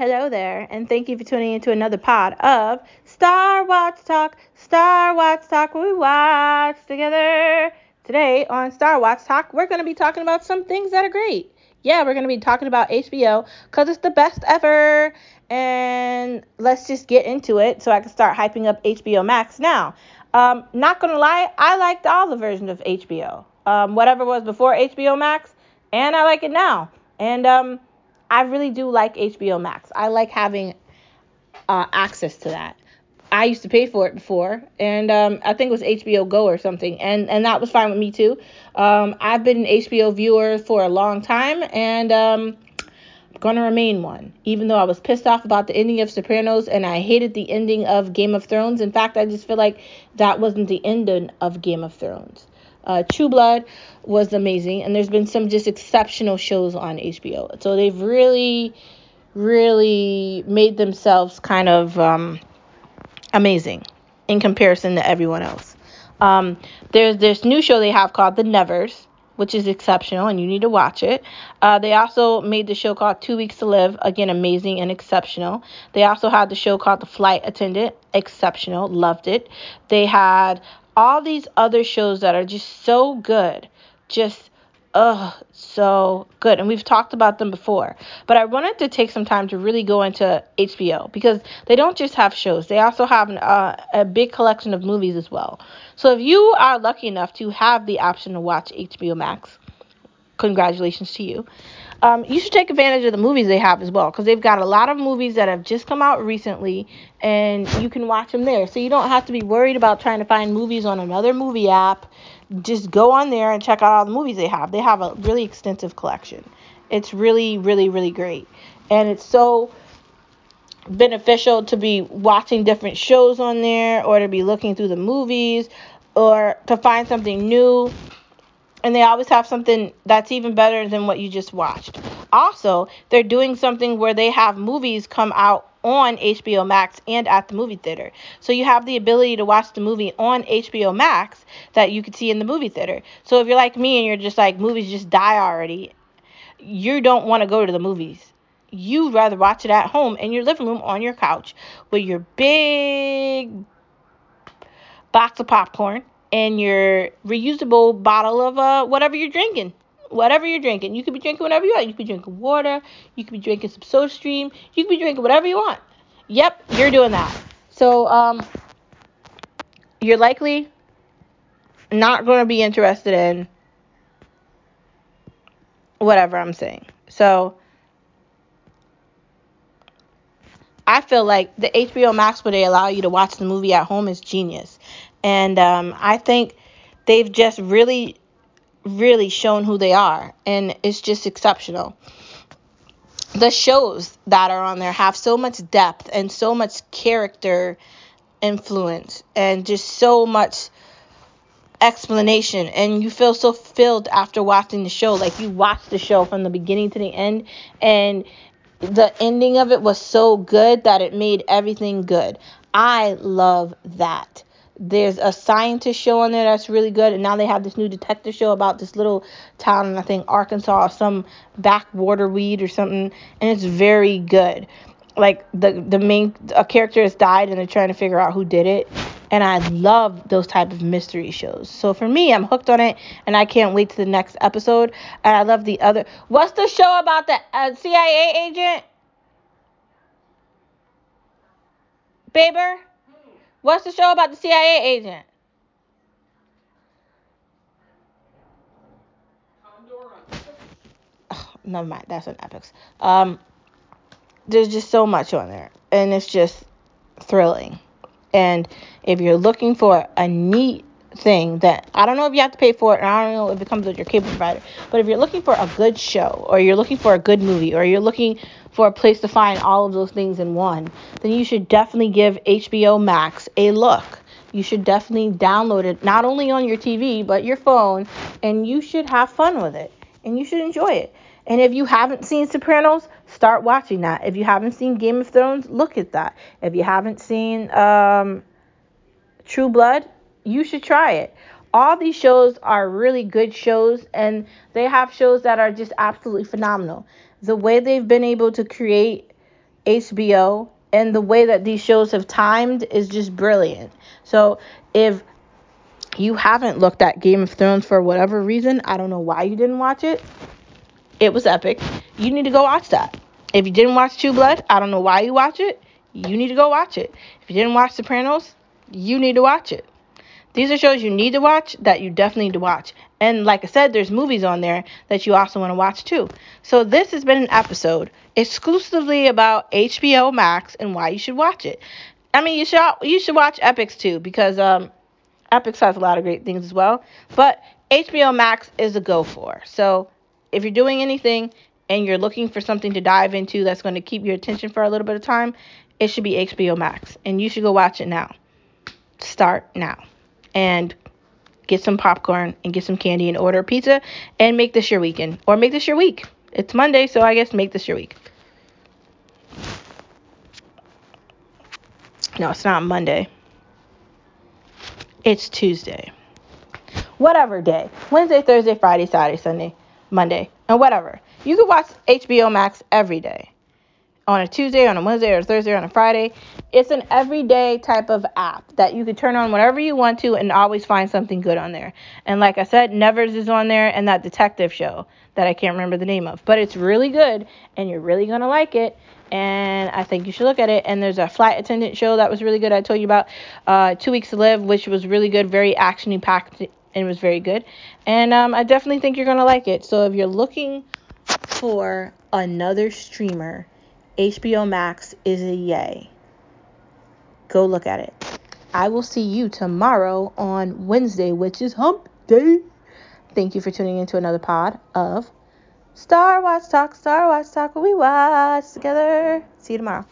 Hello there, and thank you for tuning into another pod of Star Watch Talk. Star Watch Talk, we watch together. Today on Star Watch Talk, we're going to be talking about some things that are great. Yeah, we're going to be talking about HBO because it's the best ever. And let's just get into it so I can start hyping up HBO Max now. Um, not going to lie, I liked all the versions of HBO. Um, whatever was before HBO Max, and I like it now. And um, I really do like HBO Max. I like having uh, access to that. I used to pay for it before, and um, I think it was HBO Go or something, and and that was fine with me too. Um, I've been an HBO viewer for a long time, and um, gonna remain one. Even though I was pissed off about the ending of Sopranos, and I hated the ending of Game of Thrones. In fact, I just feel like that wasn't the ending of Game of Thrones. Uh, True Blood was amazing, and there's been some just exceptional shows on HBO. So they've really, really made themselves kind of um, amazing in comparison to everyone else. Um, there's this new show they have called The Nevers, which is exceptional, and you need to watch it. Uh, they also made the show called Two Weeks to Live, again, amazing and exceptional. They also had the show called The Flight Attendant, exceptional, loved it. They had all these other shows that are just so good, just ugh, so good. And we've talked about them before. But I wanted to take some time to really go into HBO because they don't just have shows, they also have uh, a big collection of movies as well. So if you are lucky enough to have the option to watch HBO Max, congratulations to you. Um, you should take advantage of the movies they have as well because they've got a lot of movies that have just come out recently and you can watch them there. So you don't have to be worried about trying to find movies on another movie app. Just go on there and check out all the movies they have. They have a really extensive collection. It's really, really, really great. And it's so beneficial to be watching different shows on there or to be looking through the movies or to find something new and they always have something that's even better than what you just watched. Also, they're doing something where they have movies come out on HBO Max and at the movie theater. So you have the ability to watch the movie on HBO Max that you could see in the movie theater. So if you're like me and you're just like movies just die already, you don't want to go to the movies. You'd rather watch it at home in your living room on your couch with your big box of popcorn and your reusable bottle of uh, whatever you're drinking. Whatever you're drinking. You could be drinking whatever you want. You could be drinking water. You could be drinking some soda stream. You could be drinking whatever you want. Yep, you're doing that. So, um, you're likely not going to be interested in whatever I'm saying. So, I feel like the HBO Max where they allow you to watch the movie at home is genius. And um, I think they've just really, really shown who they are. And it's just exceptional. The shows that are on there have so much depth and so much character influence and just so much explanation and you feel so filled after watching the show like you watch the show from the beginning to the end and the ending of it was so good that it made everything good i love that there's a scientist show on there that's really good, and now they have this new detective show about this little town in I think Arkansas, some backwater weed or something, and it's very good. Like the the main a character has died and they're trying to figure out who did it, and I love those type of mystery shows. So for me, I'm hooked on it, and I can't wait to the next episode. And I love the other. What's the show about the uh, CIA agent? Baber? What's the show about the CIA agent? Oh, never mind. That's on Epix. Um, there's just so much on there, and it's just thrilling. And if you're looking for a neat thing that I don't know if you have to pay for it, and I don't know if it comes with your cable provider, but if you're looking for a good show, or you're looking for a good movie, or you're looking for a place to find all of those things in one, then you should definitely give HBO Max a look. You should definitely download it, not only on your TV, but your phone, and you should have fun with it. And you should enjoy it. And if you haven't seen Sopranos, start watching that. If you haven't seen Game of Thrones, look at that. If you haven't seen um, True Blood, you should try it. All these shows are really good shows, and they have shows that are just absolutely phenomenal. The way they've been able to create HBO and the way that these shows have timed is just brilliant. So if you haven't looked at Game of Thrones for whatever reason, I don't know why you didn't watch it. It was epic. You need to go watch that. If you didn't watch True Blood, I don't know why you watch it. You need to go watch it. If you didn't watch Sopranos, you need to watch it. These are shows you need to watch that you definitely need to watch. And like I said, there's movies on there that you also want to watch too. So this has been an episode exclusively about HBO Max and why you should watch it. I mean, you should you should watch Epix too because um, Epix has a lot of great things as well. But HBO Max is a go for. So if you're doing anything and you're looking for something to dive into that's going to keep your attention for a little bit of time, it should be HBO Max, and you should go watch it now. Start now and get some popcorn and get some candy and order pizza and make this your weekend or make this your week. It's Monday, so I guess make this your week. No, it's not Monday. It's Tuesday. Whatever day. Wednesday, Thursday, Friday, Saturday, Sunday, Monday, and whatever. You can watch HBO Max every day on a Tuesday, on a Wednesday, or a Thursday, or on a Friday. It's an everyday type of app that you can turn on whenever you want to and always find something good on there. And like I said, Nevers is on there and that detective show that I can't remember the name of. But it's really good and you're really going to like it. And I think you should look at it. And there's a flight attendant show that was really good. I told you about uh, Two Weeks to Live, which was really good, very action packed, and was very good. And um, I definitely think you're going to like it. So if you're looking for another streamer, HBO Max is a yay. Go look at it. I will see you tomorrow on Wednesday, which is hump day. Thank you for tuning into another pod of Star Watch Talk, Star Watch Talk, we watch together. See you tomorrow.